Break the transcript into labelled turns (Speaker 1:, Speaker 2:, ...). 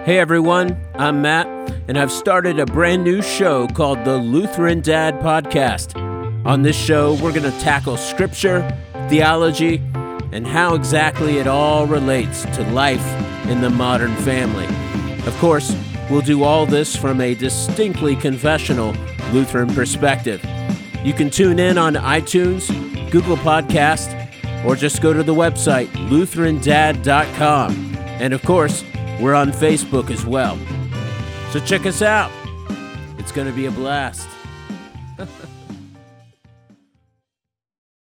Speaker 1: Hey everyone, I'm Matt, and I've started a brand new show called the Lutheran Dad Podcast. On this show, we're going to tackle scripture, theology, and how exactly it all relates to life in the modern family. Of course, we'll do all this from a distinctly confessional Lutheran perspective. You can tune in on iTunes, Google Podcast, or just go to the website lutherandad.com. And of course, we're on Facebook as well. So check us out. It's going to be a blast.